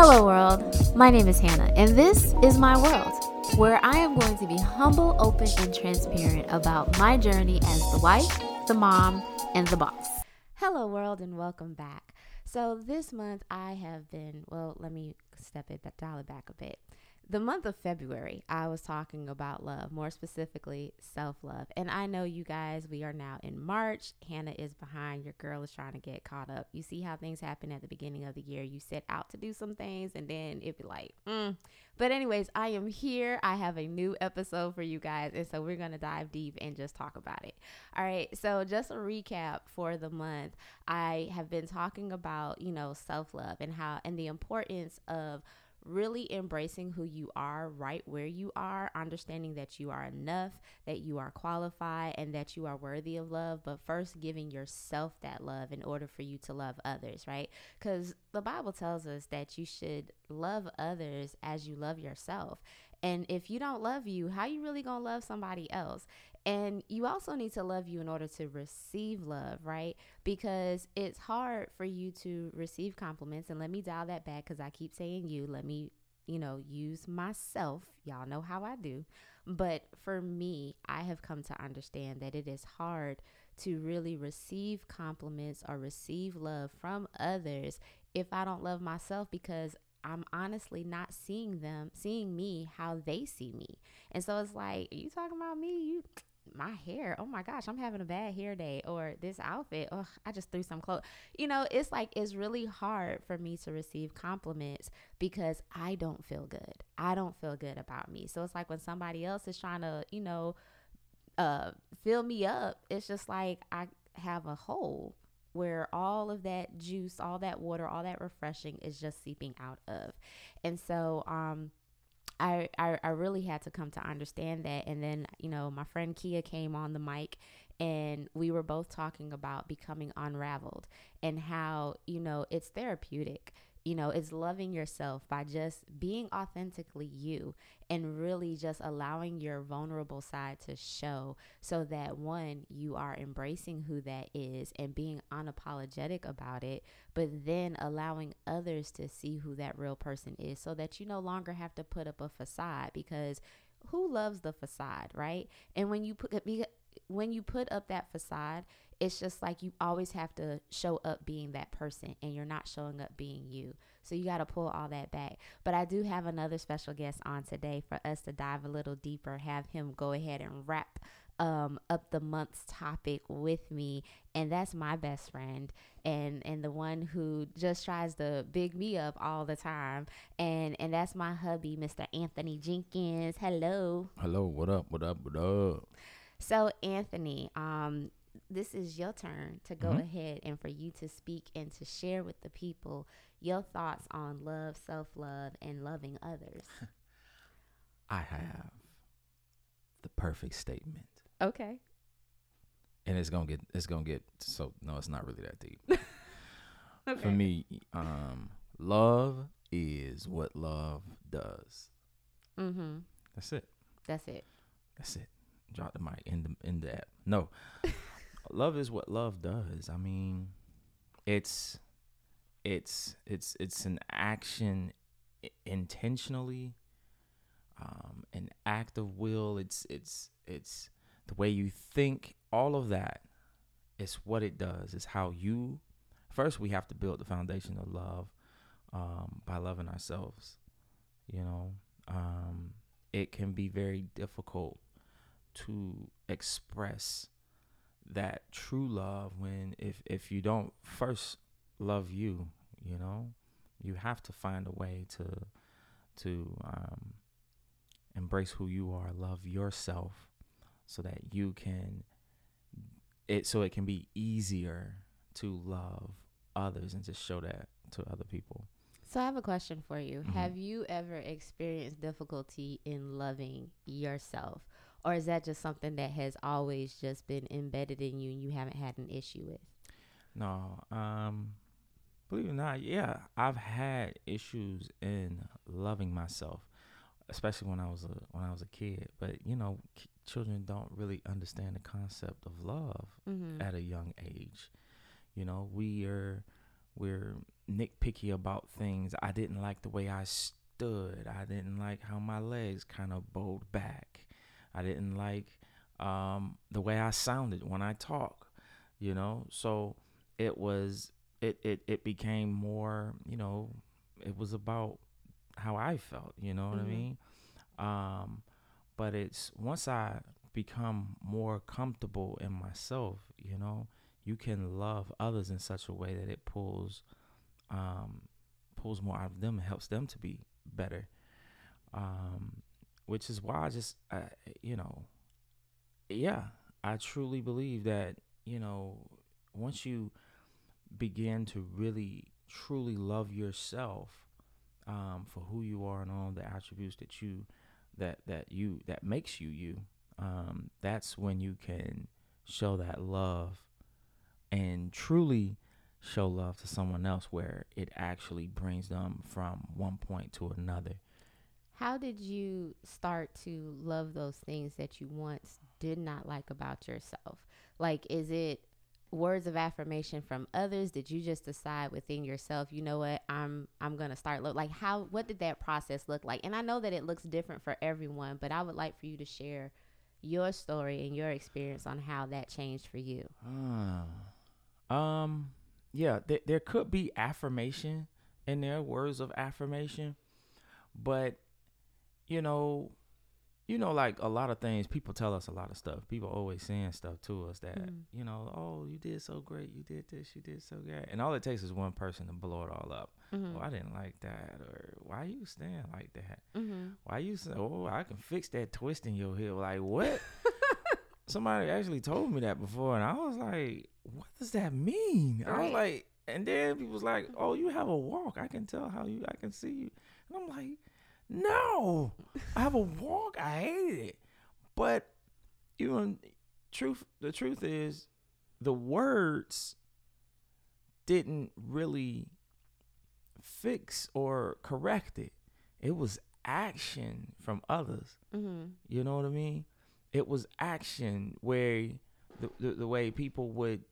Hello, world. My name is Hannah, and this is my world, where I am going to be humble, open, and transparent about my journey as the wife, the mom, and the boss. Hello, world, and welcome back. So, this month I have been, well, let me step it, dial it back a bit the month of February, I was talking about love, more specifically self love. And I know you guys, we are now in March. Hannah is behind. Your girl is trying to get caught up. You see how things happen at the beginning of the year. You set out to do some things and then it be like, mm. But, anyways, I am here. I have a new episode for you guys. And so we're going to dive deep and just talk about it. All right. So, just a recap for the month, I have been talking about, you know, self love and how, and the importance of really embracing who you are right where you are, understanding that you are enough, that you are qualified, and that you are worthy of love, but first giving yourself that love in order for you to love others, right? Because the Bible tells us that you should love others as you love yourself. And if you don't love you, how you really going to love somebody else? And you also need to love you in order to receive love, right? Because it's hard for you to receive compliments. And let me dial that back because I keep saying you. Let me, you know, use myself. Y'all know how I do. But for me, I have come to understand that it is hard to really receive compliments or receive love from others if I don't love myself because I'm honestly not seeing them, seeing me how they see me. And so it's like, you talking about me? You my hair oh my gosh i'm having a bad hair day or this outfit oh i just threw some clothes. You know it's like it's really hard for me to receive compliments because i don't feel good. I don't feel good about me. So it's like when somebody else is trying to you know uh fill me up it's just like i have a hole where all of that juice all that water all that refreshing is just seeping out of. And so um I, I, I really had to come to understand that. And then, you know, my friend Kia came on the mic and we were both talking about becoming unraveled and how, you know, it's therapeutic you know, it's loving yourself by just being authentically you and really just allowing your vulnerable side to show so that one, you are embracing who that is and being unapologetic about it, but then allowing others to see who that real person is so that you no longer have to put up a facade because who loves the facade, right? And when you put when you put up that facade, it's just like you always have to show up being that person and you're not showing up being you. So you got to pull all that back. But I do have another special guest on today for us to dive a little deeper, have him go ahead and wrap um, up the month's topic with me, and that's my best friend, and and the one who just tries to big me up all the time, and and that's my hubby, Mr. Anthony Jenkins. Hello. Hello. What up? What up? What up? So Anthony, um, this is your turn to go mm-hmm. ahead and for you to speak and to share with the people your thoughts on love, self love, and loving others. I have the perfect statement. Okay. And it's gonna get it's gonna get so no, it's not really that deep. okay. For me, um, love is what love does. Mm-hmm. That's it. That's it. That's it. Drop the mic in the in the app. No. love is what love does. I mean, it's it's it's it's an action intentionally, um, an act of will. It's it's it's the way you think. All of that is what it does. Is how you first we have to build the foundation of love um, by loving ourselves. You know, um, it can be very difficult to express that true love when if if you don't first love you you know you have to find a way to to um, embrace who you are love yourself so that you can it so it can be easier to love others and to show that to other people. So i have a question for you. Mm-hmm. have you ever experienced difficulty in loving yourself or is that just something that has always just been embedded in you and you haven't had an issue with? No, um, believe it or not, yeah, I've had issues in loving myself, especially when I was a when I was a kid. But you know, k- children don't really understand the concept of love mm-hmm. at a young age. You know, we are we're nitpicky about things. I didn't like the way I stood. I didn't like how my legs kind of bowed back. I didn't like um, the way I sounded when I talk. You know, so it was it it it became more. You know, it was about how I felt. You know what mm-hmm. I mean? Um, but it's once I become more comfortable in myself, you know, you can love others in such a way that it pulls um, pulls more out of them and helps them to be better. Um, which is why I just, you know, yeah, I truly believe that, you know, once you begin to really, truly love yourself um, for who you are and all the attributes that you, that, that you, that makes you you, um, that's when you can show that love and truly show love to someone else where it actually brings them from one point to another. How did you start to love those things that you once did not like about yourself? Like, is it words of affirmation from others? Did you just decide within yourself, you know what, I'm I'm gonna start look like how what did that process look like? And I know that it looks different for everyone, but I would like for you to share your story and your experience on how that changed for you. Uh, um yeah, th- there could be affirmation in there, words of affirmation, but you know, you know, like a lot of things, people tell us a lot of stuff. People always saying stuff to us that, mm you know, oh, you did so great, you did this, you did so great, and all it takes is one person to blow it all up. Mm-hmm. Oh, I didn't like that, or why you stand like that? Mm-hmm. Why you say, oh, I can fix that twist in your hip? Like what? Somebody actually told me that before, and I was like, what does that mean? Right. I was like, and then people was like, oh, you have a walk. I can tell how you, I can see you. And I'm like, no, I have a walk. I hated it. But, you know, truth, the truth is, the words didn't really fix or correct it. It was action from others. Mm-hmm. You know what I mean? It was action where the, the, the way people would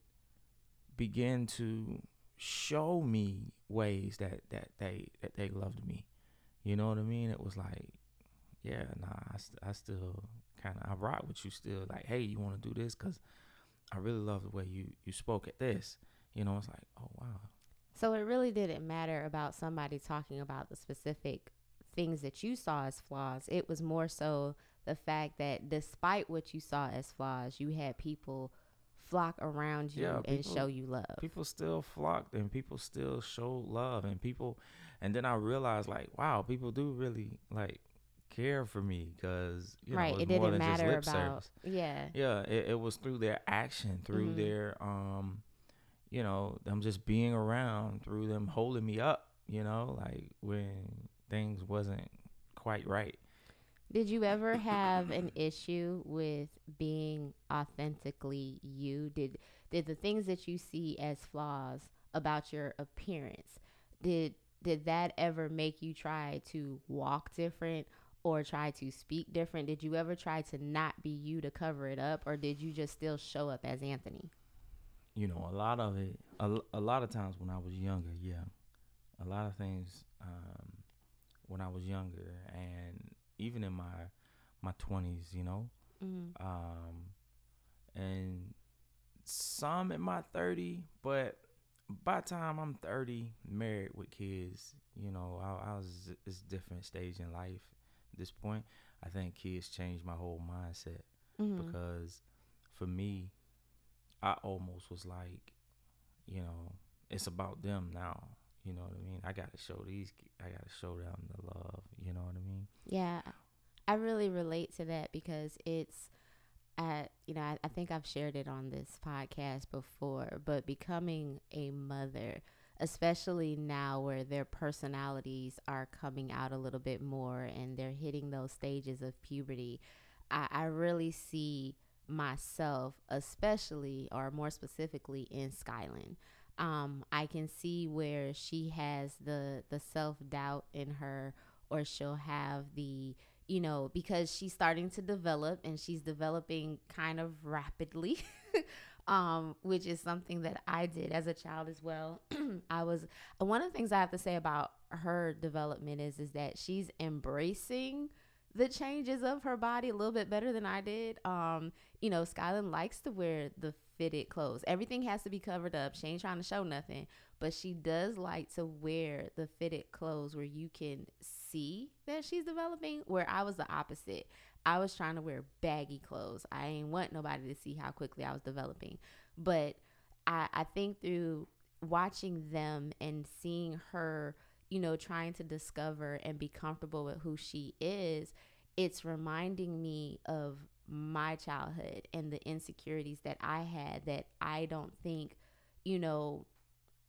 begin to show me ways that that they that they loved me. You know what I mean? It was like, yeah, nah, I, st- I still kind of I rock with you still. Like, hey, you want to do this? Cause I really love the way you you spoke at this. You know, it's like, oh wow. So it really didn't matter about somebody talking about the specific things that you saw as flaws. It was more so the fact that despite what you saw as flaws, you had people flock around you yeah, and show you love. People still flocked and people still show love and people and then I realized like wow, people do really like care for me because you right, know, it, it didn't matter about service. yeah yeah it, it, was through their action through mm-hmm. their um you know them just being around through them holding me up you know like when things wasn't quite right did you ever have an issue with being authentically you? Did did the things that you see as flaws about your appearance did did that ever make you try to walk different or try to speak different? Did you ever try to not be you to cover it up or did you just still show up as Anthony? You know, a lot of it a, a lot of times when I was younger, yeah. A lot of things um, when I was younger and even in my my twenties, you know, mm-hmm. um, and some in my thirty. But by the time I'm thirty, married with kids, you know, I, I was it's different stage in life. At this point, I think kids changed my whole mindset mm-hmm. because for me, I almost was like, you know, it's about them now. You know what I mean? I got to show these. I got to show them the love. You know what I mean? Yeah, I really relate to that because it's. I you know, I, I think I've shared it on this podcast before, but becoming a mother, especially now where their personalities are coming out a little bit more and they're hitting those stages of puberty, I, I really see myself, especially or more specifically in Skylin um, I can see where she has the the self doubt in her, or she'll have the you know because she's starting to develop and she's developing kind of rapidly. um, which is something that I did as a child as well. I was one of the things I have to say about her development is is that she's embracing the changes of her body a little bit better than I did. Um, you know, Skyland likes to wear the fitted clothes. Everything has to be covered up. She ain't trying to show nothing, but she does like to wear the fitted clothes where you can see that she's developing. Where I was the opposite. I was trying to wear baggy clothes. I ain't want nobody to see how quickly I was developing. But I, I think through watching them and seeing her, you know, trying to discover and be comfortable with who she is, it's reminding me of my childhood and the insecurities that I had that I don't think, you know,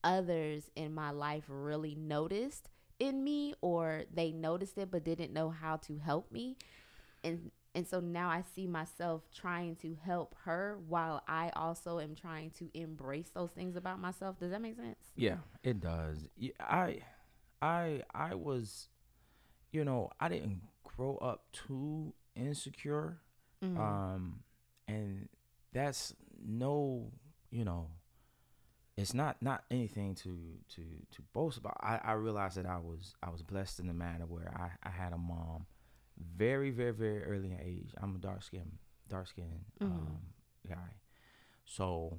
others in my life really noticed in me or they noticed it but didn't know how to help me. And and so now I see myself trying to help her while I also am trying to embrace those things about myself. Does that make sense? Yeah, it does. I I I was you know, I didn't grow up too insecure Mm-hmm. Um, and that's no, you know, it's not not anything to to to boast about. I I realized that I was I was blessed in the manner where I I had a mom, very very very early in age. I'm a dark skin dark skin mm-hmm. um guy, so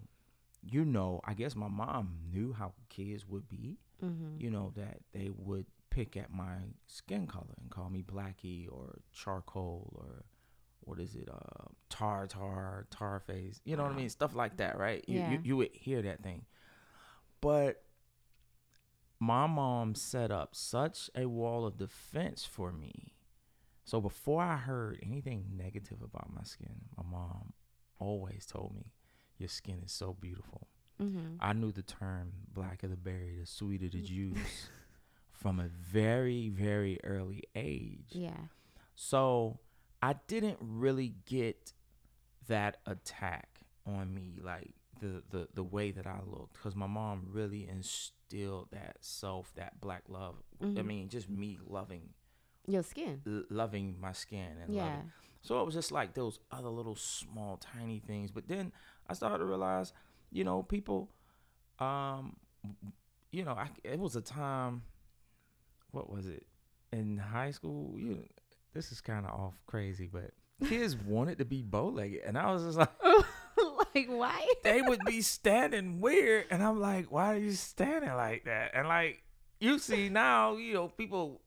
you know I guess my mom knew how kids would be. Mm-hmm. You know that they would pick at my skin color and call me blackie or charcoal or what is it, uh, tar tar tar face. You know wow. what I mean? Stuff like that, right? You, yeah. you you would hear that thing, but my mom set up such a wall of defense for me. So before I heard anything negative about my skin, my mom always told me, "Your skin is so beautiful." Mm-hmm. I knew the term "black of the berry, the sweet of the juice" from a very very early age. Yeah. So I didn't really get that attack on me like the the the way that I looked because my mom really instilled that self that black love. Mm-hmm. I mean, just me loving your skin, l- loving my skin, and yeah. Loving. So it was just like those other little small tiny things. But then I started to realize, you know, people, um, you know, I, it was a time. What was it? In high school, you this is kind of off crazy, but kids wanted to be bow legged, and I was just like, like why? they would be standing weird, and I'm like, why are you standing like that? And like you see now, you know, people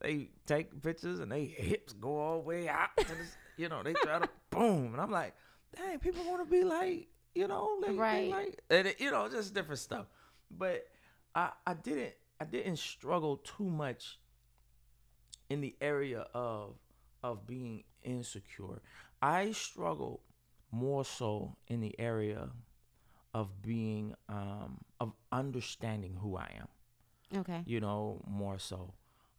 they take pictures and they hips go all the way out. You know, they try to boom, and I'm like, dang, people want to be like, you know, they, right? Like, and it, you know, just different stuff. But I I didn't I didn't struggle too much in the area of of being insecure. I struggle more so in the area of being um, of understanding who I am. Okay. You know, more so.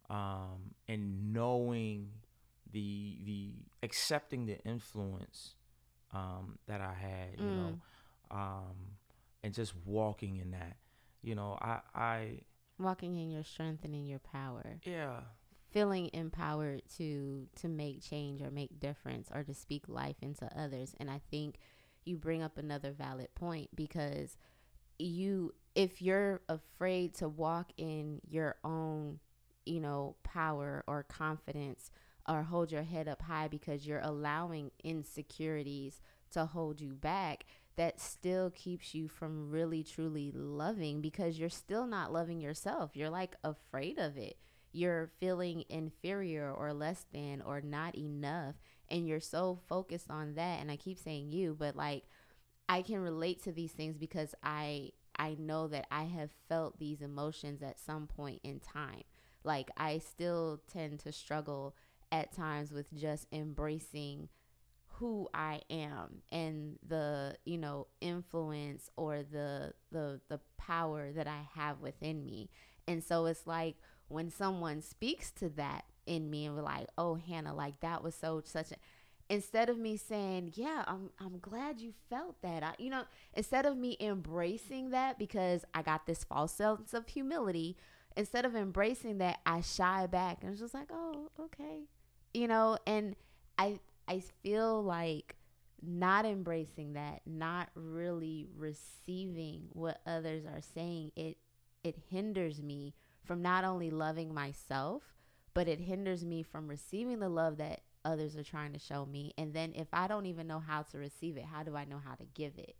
Um, and knowing the the accepting the influence um, that I had, you mm. know, um, and just walking in that. You know, I I walking in your strength and in your power. Yeah feeling empowered to to make change or make difference or to speak life into others. And i think you bring up another valid point because you if you're afraid to walk in your own you know power or confidence or hold your head up high because you're allowing insecurities to hold you back that still keeps you from really truly loving because you're still not loving yourself. You're like afraid of it you're feeling inferior or less than or not enough and you're so focused on that and I keep saying you but like I can relate to these things because I I know that I have felt these emotions at some point in time. Like I still tend to struggle at times with just embracing who I am and the, you know, influence or the the the power that I have within me. And so it's like when someone speaks to that in me and we're like, oh, Hannah, like that was so such a instead of me saying, yeah, I'm I'm glad you felt that. I, you know, instead of me embracing that because I got this false sense of humility, instead of embracing that, I shy back and it's just like, oh, okay, you know, and I I feel like not embracing that, not really receiving what others are saying, it it hinders me from not only loving myself, but it hinders me from receiving the love that others are trying to show me. And then if I don't even know how to receive it, how do I know how to give it?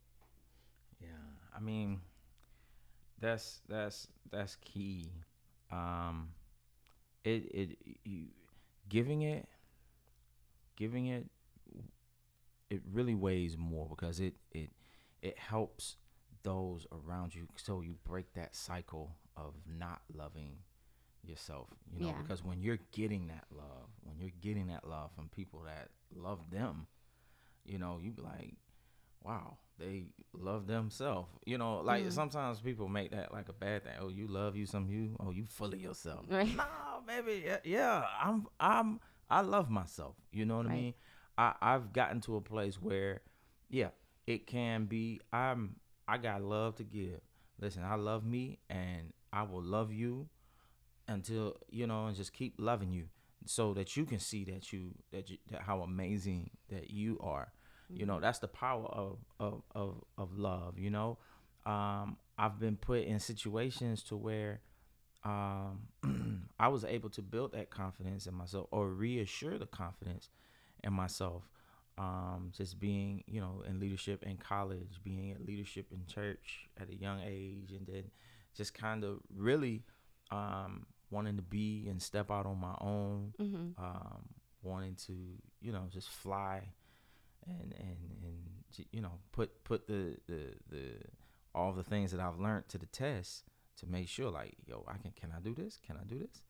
Yeah. I mean, that's that's that's key. Um it it you giving it giving it it really weighs more because it it it helps those around you so you break that cycle of not loving yourself you know yeah. because when you're getting that love when you're getting that love from people that love them you know you be like wow they love themselves you know like mm. sometimes people make that like a bad thing oh you love you some you oh you full of yourself right no baby yeah, yeah i'm i'm i love myself you know what right. i mean I, I've gotten to a place where, yeah, it can be. I'm I got love to give. Listen, I love me, and I will love you until you know, and just keep loving you, so that you can see that you that you that how amazing that you are. Mm-hmm. You know, that's the power of of of of love. You know, um, I've been put in situations to where um, I was able to build that confidence in myself or reassure the confidence in myself. Um, just being, you know, in leadership in college, being in leadership in church at a young age, and then just kind of really um, wanting to be and step out on my own, mm-hmm. um, wanting to, you know, just fly and and and you know put put the the the all the things that I've learned to the test to make sure like yo I can can I do this can I do this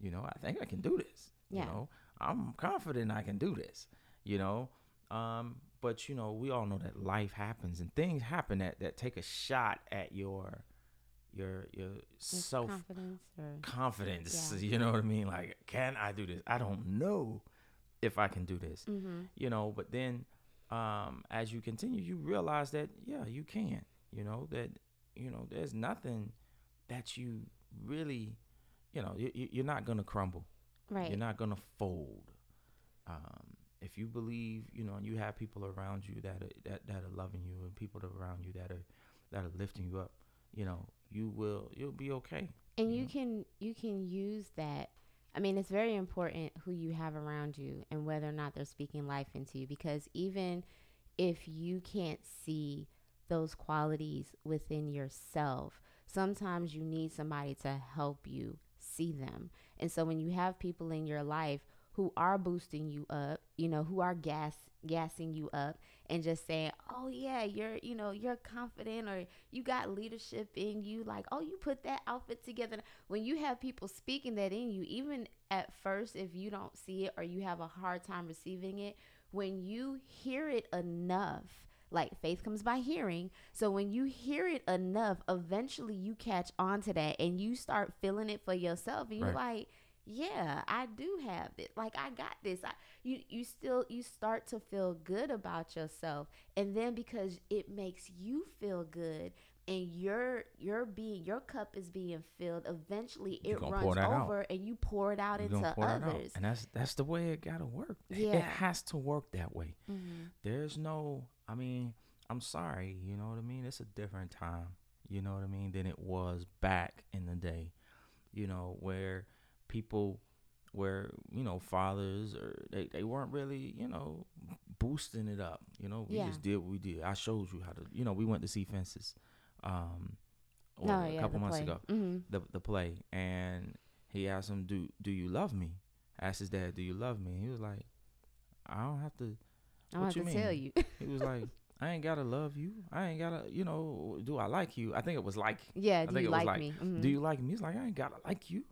you know I think I can do this yeah. you know I'm confident I can do this, you know. Um, but you know, we all know that life happens and things happen that, that take a shot at your your your self confidence or confidence. Yeah. You know what I mean? Like, can I do this? I don't know if I can do this. Mm-hmm. You know, but then um, as you continue, you realize that yeah, you can. You know that you know there's nothing that you really, you know, you, you're not gonna crumble. Right. You're not gonna fold. Um, if you believe, you know, and you have people around you that are, that that are loving you, and people around you that are that are lifting you up, you know, you will you'll be okay. And you, you know? can you can use that. I mean, it's very important who you have around you and whether or not they're speaking life into you, because even if you can't see those qualities within yourself, sometimes you need somebody to help you see them. And so when you have people in your life who are boosting you up, you know, who are gas gassing you up and just saying, "Oh yeah, you're, you know, you're confident or you got leadership in you." Like, "Oh, you put that outfit together." When you have people speaking that in you, even at first if you don't see it or you have a hard time receiving it, when you hear it enough, like faith comes by hearing. So when you hear it enough, eventually you catch on to that and you start feeling it for yourself. And you're right. like, yeah, I do have it. Like I got this. I, you you still you start to feel good about yourself. And then because it makes you feel good and your your being your cup is being filled, eventually it runs over out. and you pour it out You're into others. Out. And that's that's the way it gotta work. Yeah. It has to work that way. Mm-hmm. There's no I mean, I'm sorry, you know what I mean? It's a different time, you know what I mean, than it was back in the day, you know, where people where, you know, fathers or they, they weren't really, you know, boosting it up. You know, we yeah. just did what we did. I showed you how to you know, we went to see fences. Um or oh, a couple months play. ago. Mm-hmm. The the play. And he asked him, Do do you love me? asked his dad, Do you love me? And he was like, I don't have to I don't have to tell you. he was like, I ain't gotta love you. I ain't gotta, you know, do I like you? I think it was like. Yeah, do you like, like, me? Mm-hmm. Do you like me? He's like, I ain't gotta like you.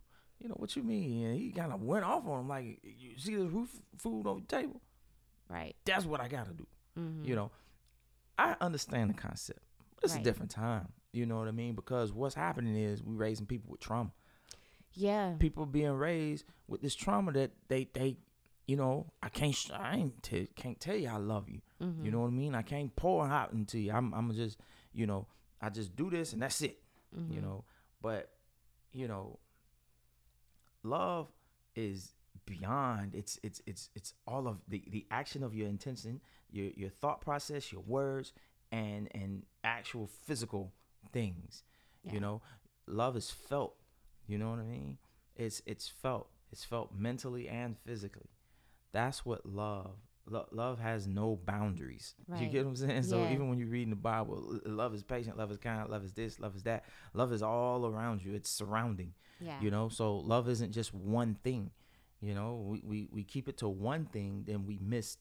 You know what you mean? And he kind of went off on him like, you see this roof food on the table, right? That's what I gotta do. Mm-hmm. You know, I understand the concept. It's right. a different time. You know what I mean? Because what's happening is we raising people with trauma. Yeah, people being raised with this trauma that they they you know, I can't, I ain't t- can't tell you I love you. Mm-hmm. You know what I mean? I can't pour out into you. I'm, I'm just, you know, I just do this and that's it. Mm-hmm. You know, but, you know, love is beyond. It's it's it's it's all of the the action of your intention, your your thought process, your words, and and actual physical things. Yeah. You know, love is felt. You know what I mean? It's it's felt. It's felt mentally and physically. That's what love. Lo- love has no boundaries. Right. You get what I'm saying? So even when you read in the Bible, love is patient, love is kind, love is this, love is that. Love is all around you. It's surrounding. Yeah. You know, so love isn't just one thing. You know, we, we, we keep it to one thing, then we miss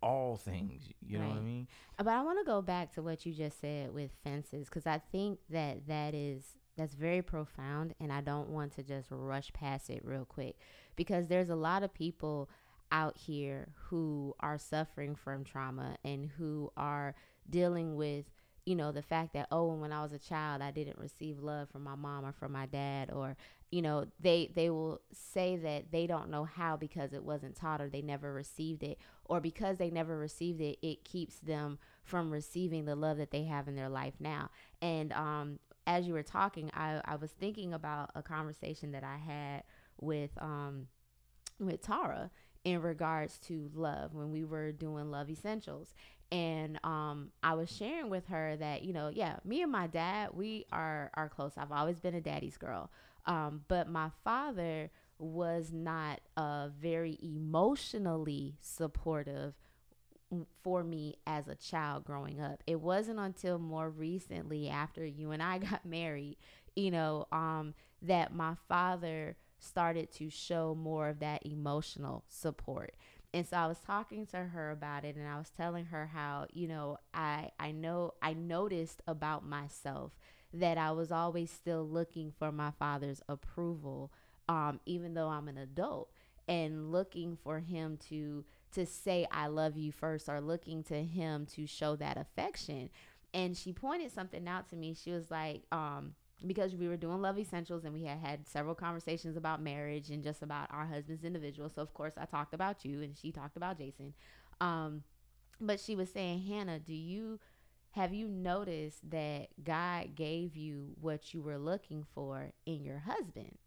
all things. You right. know what I mean? Uh, but I want to go back to what you just said with fences because I think that that is that's very profound, and I don't want to just rush past it real quick because there's a lot of people out here who are suffering from trauma and who are dealing with you know the fact that oh when i was a child i didn't receive love from my mom or from my dad or you know they they will say that they don't know how because it wasn't taught or they never received it. Or because they never received it it keeps them from receiving the love that they have in their life now. And um as you were talking i i was thinking about a conversation that i had with um with tara in regards to love when we were doing love essentials and um, I was sharing with her that you know, yeah, me and my dad, we are are close. I've always been a daddy's girl, um, but my father was not uh, very emotionally supportive for me as a child growing up. It wasn't until more recently, after you and I got married, you know, um, that my father started to show more of that emotional support and so I was talking to her about it and I was telling her how, you know, I I know I noticed about myself that I was always still looking for my father's approval um even though I'm an adult and looking for him to to say I love you first or looking to him to show that affection. And she pointed something out to me. She was like um because we were doing love essentials and we had had several conversations about marriage and just about our husbands individual. So of course i talked about you and she talked about jason. Um, but she was saying hannah do you have you noticed that god gave you what you were looking for in your husband?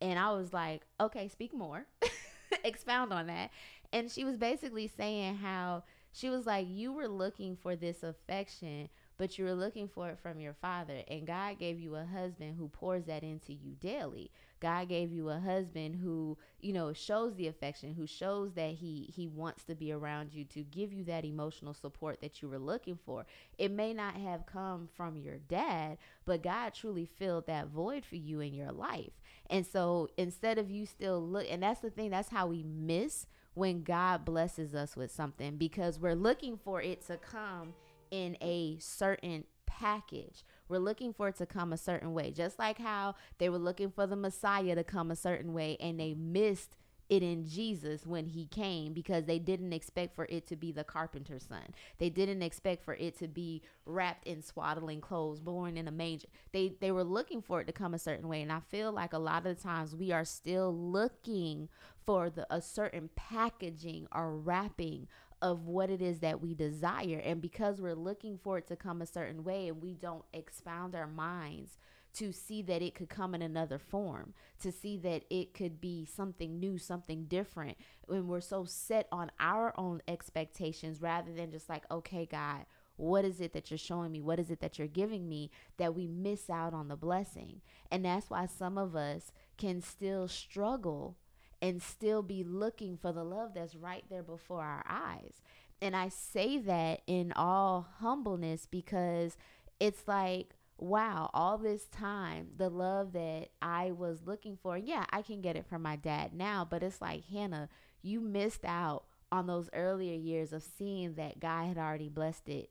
And i was like okay speak more. Expound on that. And she was basically saying how she was like you were looking for this affection but you were looking for it from your father. And God gave you a husband who pours that into you daily. God gave you a husband who, you know, shows the affection, who shows that he he wants to be around you to give you that emotional support that you were looking for. It may not have come from your dad, but God truly filled that void for you in your life. And so instead of you still look and that's the thing, that's how we miss when God blesses us with something because we're looking for it to come in a certain package. We're looking for it to come a certain way, just like how they were looking for the Messiah to come a certain way and they missed it in Jesus when he came because they didn't expect for it to be the carpenter's son. They didn't expect for it to be wrapped in swaddling clothes, born in a manger. They they were looking for it to come a certain way and I feel like a lot of the times we are still looking for the a certain packaging or wrapping of what it is that we desire. And because we're looking for it to come a certain way and we don't expound our minds to see that it could come in another form, to see that it could be something new, something different, when we're so set on our own expectations rather than just like, okay, God, what is it that you're showing me? What is it that you're giving me that we miss out on the blessing? And that's why some of us can still struggle and still be looking for the love that's right there before our eyes. And I say that in all humbleness because it's like, wow, all this time, the love that I was looking for, yeah, I can get it from my dad now, but it's like, Hannah, you missed out on those earlier years of seeing that God had already blessed it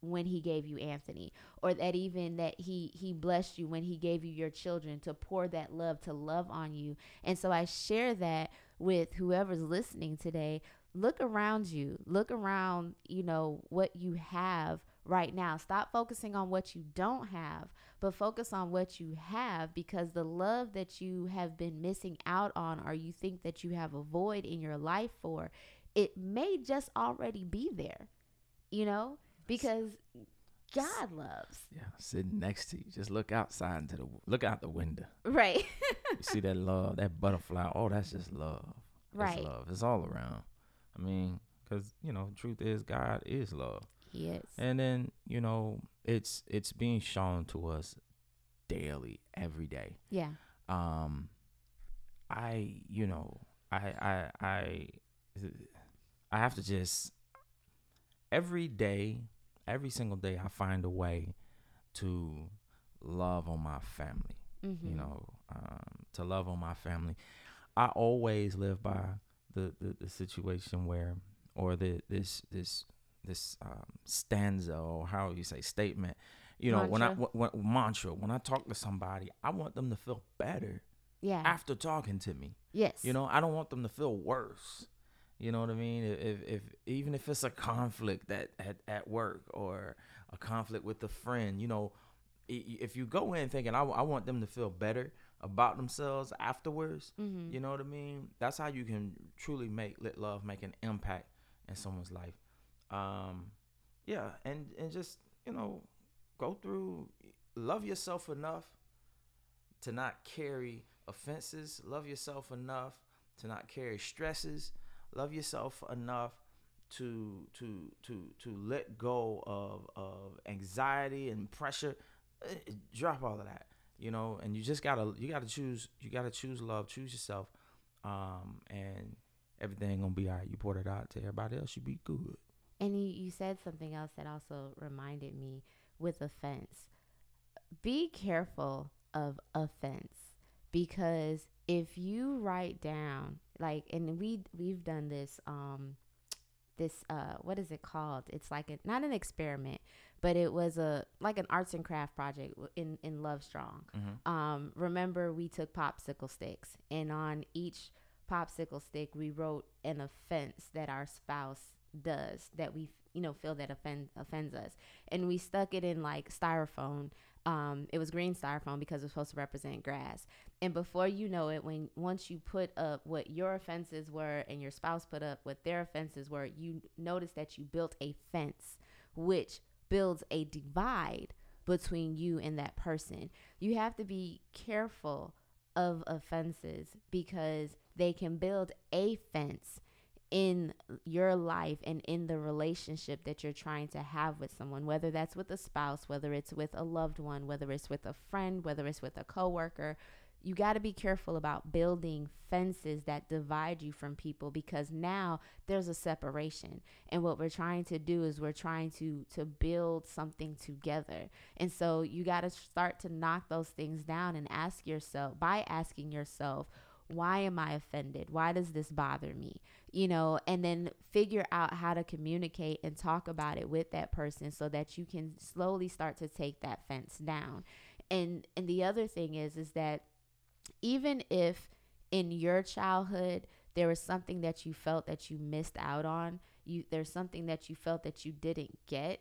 when he gave you Anthony or that even that he he blessed you when he gave you your children to pour that love to love on you. And so I share that with whoever's listening today. Look around you. Look around, you know, what you have right now. Stop focusing on what you don't have, but focus on what you have because the love that you have been missing out on or you think that you have a void in your life for, it may just already be there. You know? because God loves. Yeah, sitting next to you. Just look outside into the look out the window. Right. you see that love, that butterfly. Oh, that's just love. Right. Love. It's all around. I mean, because you know, truth is God is love. He is. And then you know, it's it's being shown to us daily, every day. yeah. Um, I you know, I I I I have to just every day, every single day, I find a way to love on my family. Mm-hmm. You know, um, to love on my family. I always live by the, the, the situation where, or the this this this um, stanza or how you say statement. You know, when I Mantra. when, when, mantra when I talk to somebody, I want them to feel better Yeah. after talking to me. yes. You know, I don't want them to feel worse. You know what I mean? If, if, if even if it's a conflict that at, at work or a conflict with a friend, you know, if you go in thinking I, I want them to feel better about themselves afterwards, Mm-hmm. you know what I mean? That's how you can truly make let love make an impact in someone's life. Um, yeah, and and just you know, go through, love yourself enough to not carry offenses. Love yourself enough to not carry stresses. Love yourself enough to to to to let go of of anxiety and pressure. Eh, Drop all of that, you know. And you just gotta you gotta choose you gotta choose love. Choose yourself, um, and everything gonna be alright. You pour it out to everybody else. You be good. And you, you said something else that also reminded me with offense. Be careful of offense because if you write down like and we we've done this um this uh what is it called? It's like a, not an experiment, but it was a like an arts and craft project in in Love Strong. Mhm. Um remember we took popsicle sticks and on each popsicle stick we wrote an offense that our spouse does that we you know feel that offend offends us. And we stuck it in like styrofoam. Um it was green styrofoam because it's supposed to represent grass. And before you know it when once you put up what your offenses were and your spouse put up what their offenses were you notice that you built a fence which builds a divide between you and that person. You have to be careful of offenses because they can build a fence in your life and in the relationship that you're trying to have with someone whether that's with a spouse whether it's with a loved one whether it's with a friend whether it's with a coworker you got to be careful about building fences that divide you from people because now there's a separation. And what we're trying to do is we're trying to to build something together. And so you got to start to knock those things down and ask yourself by asking yourself why am I offended? Why does this bother me? You know, and then figure out how to communicate and talk about it with that person so that you can slowly start to take that fence down. And and the other thing is is that even if in your childhood there was something that you felt that you missed out on, you there's something that you felt that you didn't get.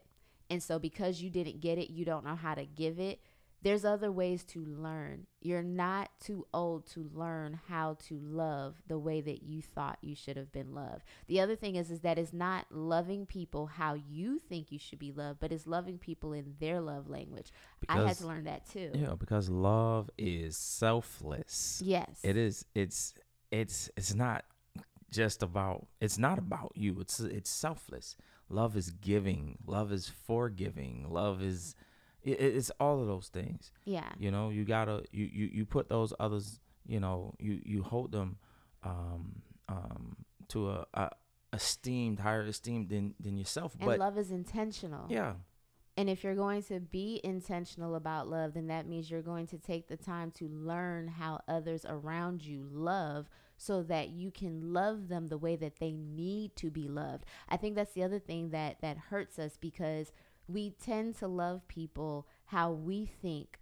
And so because you didn't get it, you don't know how to give it there's other ways to learn. You're not too old to learn how to love the way that you thought you should have been loved. The other thing is is that it's not loving people how you think you should be loved, but it's loving people in their love language. I had to learn that too. Yeah, because love is selfless. Yes. It is. It's. It's. It's not just about. It's not about you. It's. It's selfless. Love is giving. Love is forgiving. Love is. It, it's all of those things. Yeah. You know. You gotta. You. You. You put those others. You know. You. You hold them. Um. Um. To a. a esteemed higher esteem than than yourself And but love is intentional. yeah And if you're going to be intentional about love, then that means you're going to take the time to learn how others around you love so that you can love them the way that they need to be loved. I think that's the other thing that that hurts us because we tend to love people how we think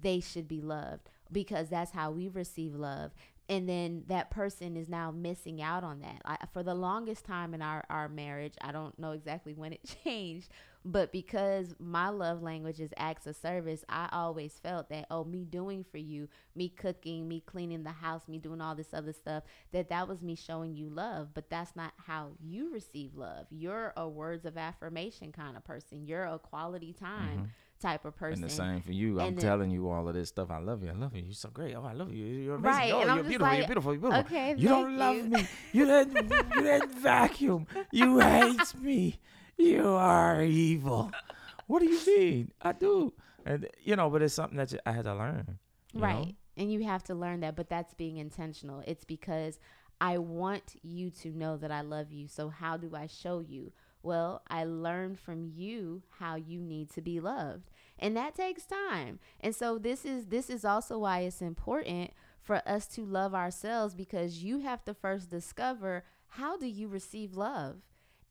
they should be loved because that's how we receive love. And then that person is now missing out on that. I, for the longest time in our, our marriage i don't know exactly when it changed but because my love language is acts of service i always felt that oh me doing for you me cooking me cleaning the house me doing all this other stuff that that was me showing you love but that's not how you receive love you're a words of affirmation kind of person you're a quality time mm-hmm. type of person. And the same for you. I'm then- telling you all of this stuff. I love you. I love you. You're so great. Oh, I love you. You're amazing. Right, Oh, and you're beautiful. like, you're beautiful. You're beautiful. okay, you don't thank love me. You didn't. you didn't vacuum. You hate me. You are evil. What do you mean? I do. And you know, but it's something that I had to learn. right know? and you have to learn that but that's being intentional it's because i want you to know that i love you so how do i show you well i learned from you how you need to be loved and that takes time and so this is this is also why it's important for us to love ourselves because you have to first discover how do you receive love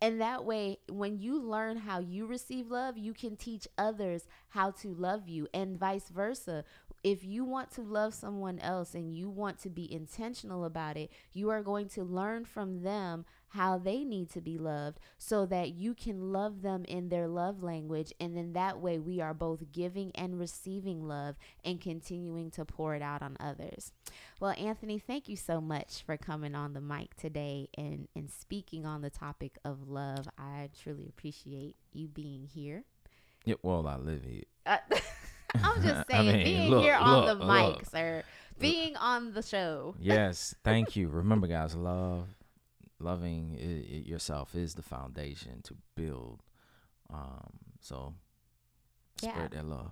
and that way, when you learn how you receive love, you can teach others how to love you, and vice versa. If you want to love someone else and you want to be intentional about it, you are going to learn from them how they need to be loved so that you can love them in their love language. And then that way, we are both giving and receiving love and continuing to pour it out on others. Well, Anthony, thank you so much for coming on the mic today and, and speaking on the topic of love. I truly appreciate you being here. Yeah, well, I live here. Uh, I'm just I saying, mean, being look, here on the look, mic, look. sir, being on the show. Yes, thank you. Remember, guys, love, loving i i yourself is the foundation to build. Um, so Yeah. spread that love.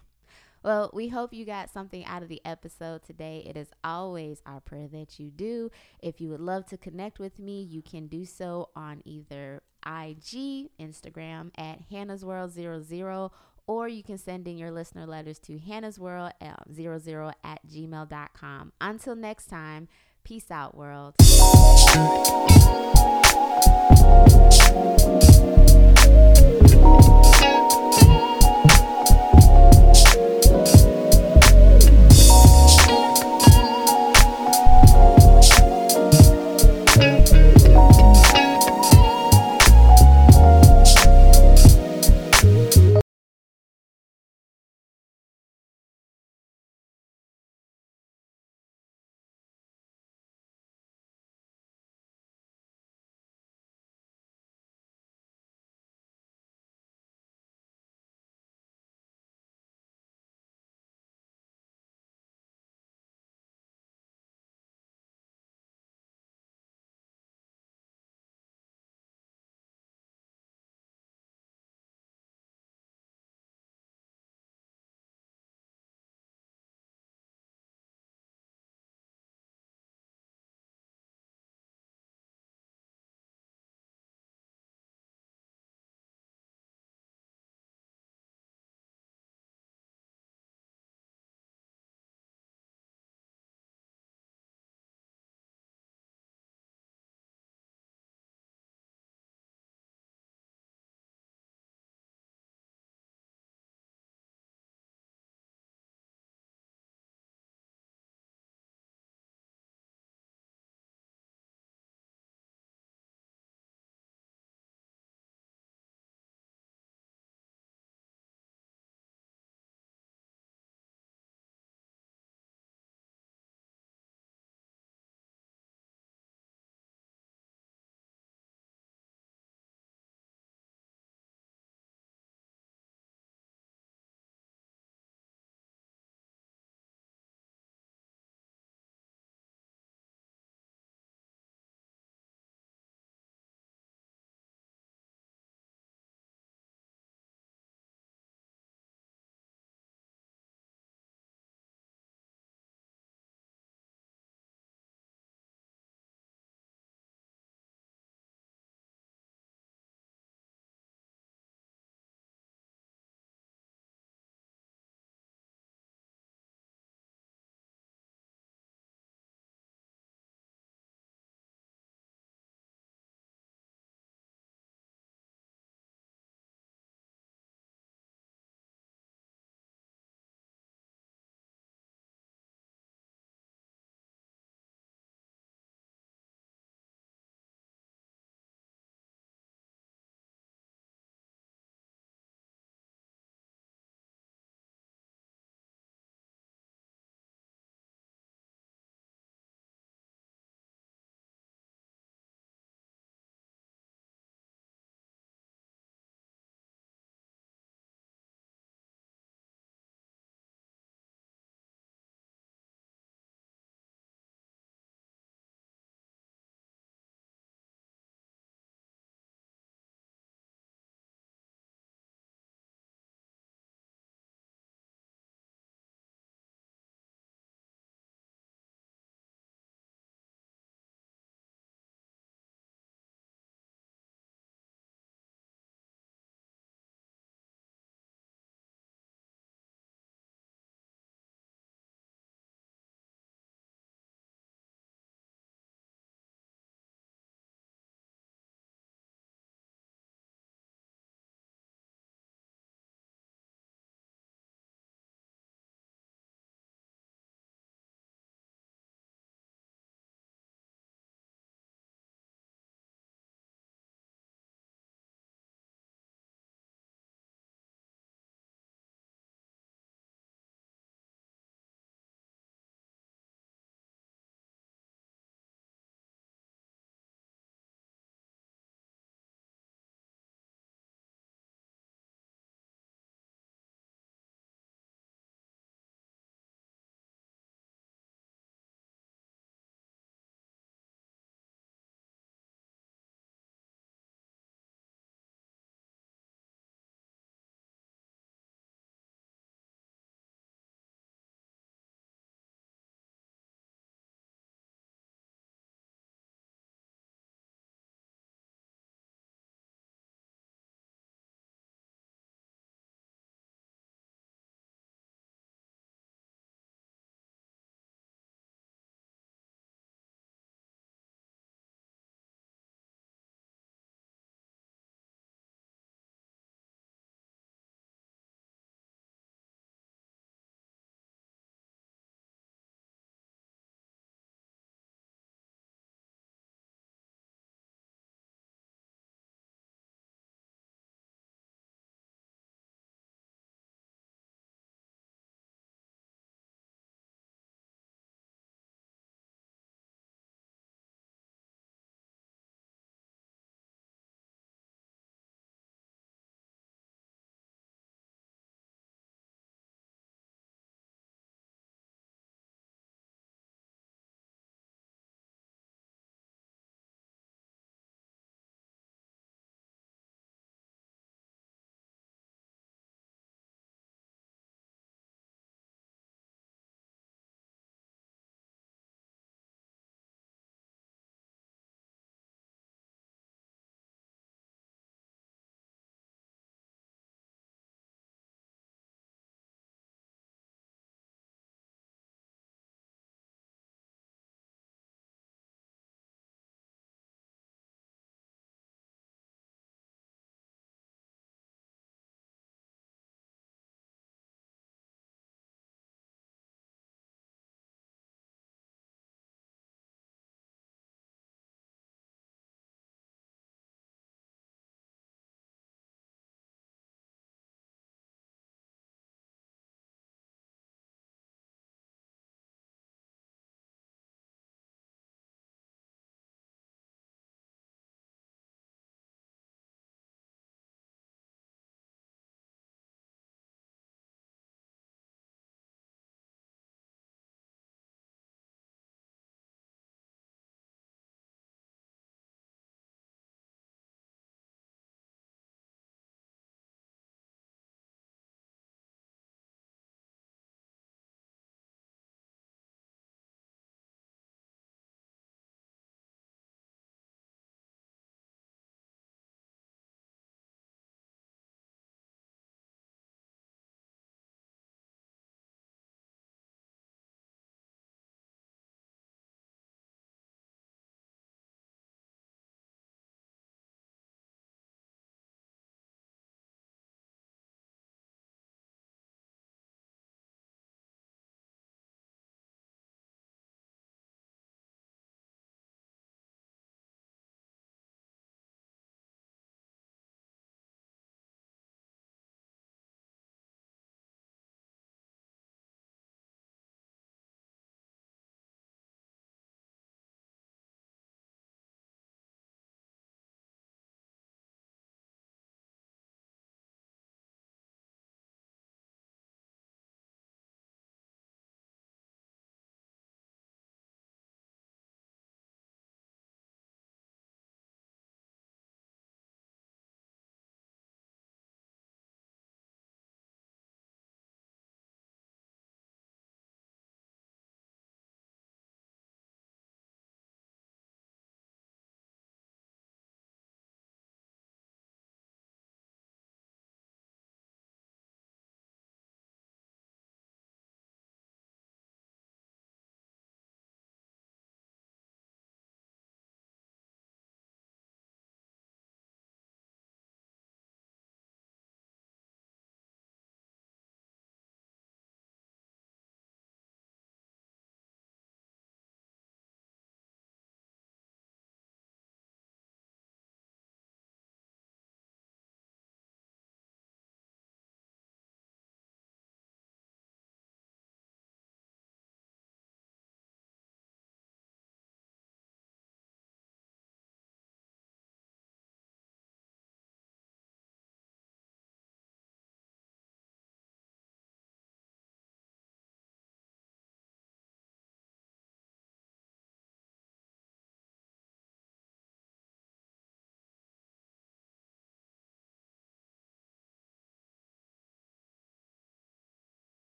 Well, we hope you got something out of the episode today. It is always our prayer that you do. If you would love to connect with me, you can do so on either IG, Instagram at Hannah's World 00, or you can send in your listener letters to Hannah's World uh, 00 at gmail.com. Until next time, peace out, world.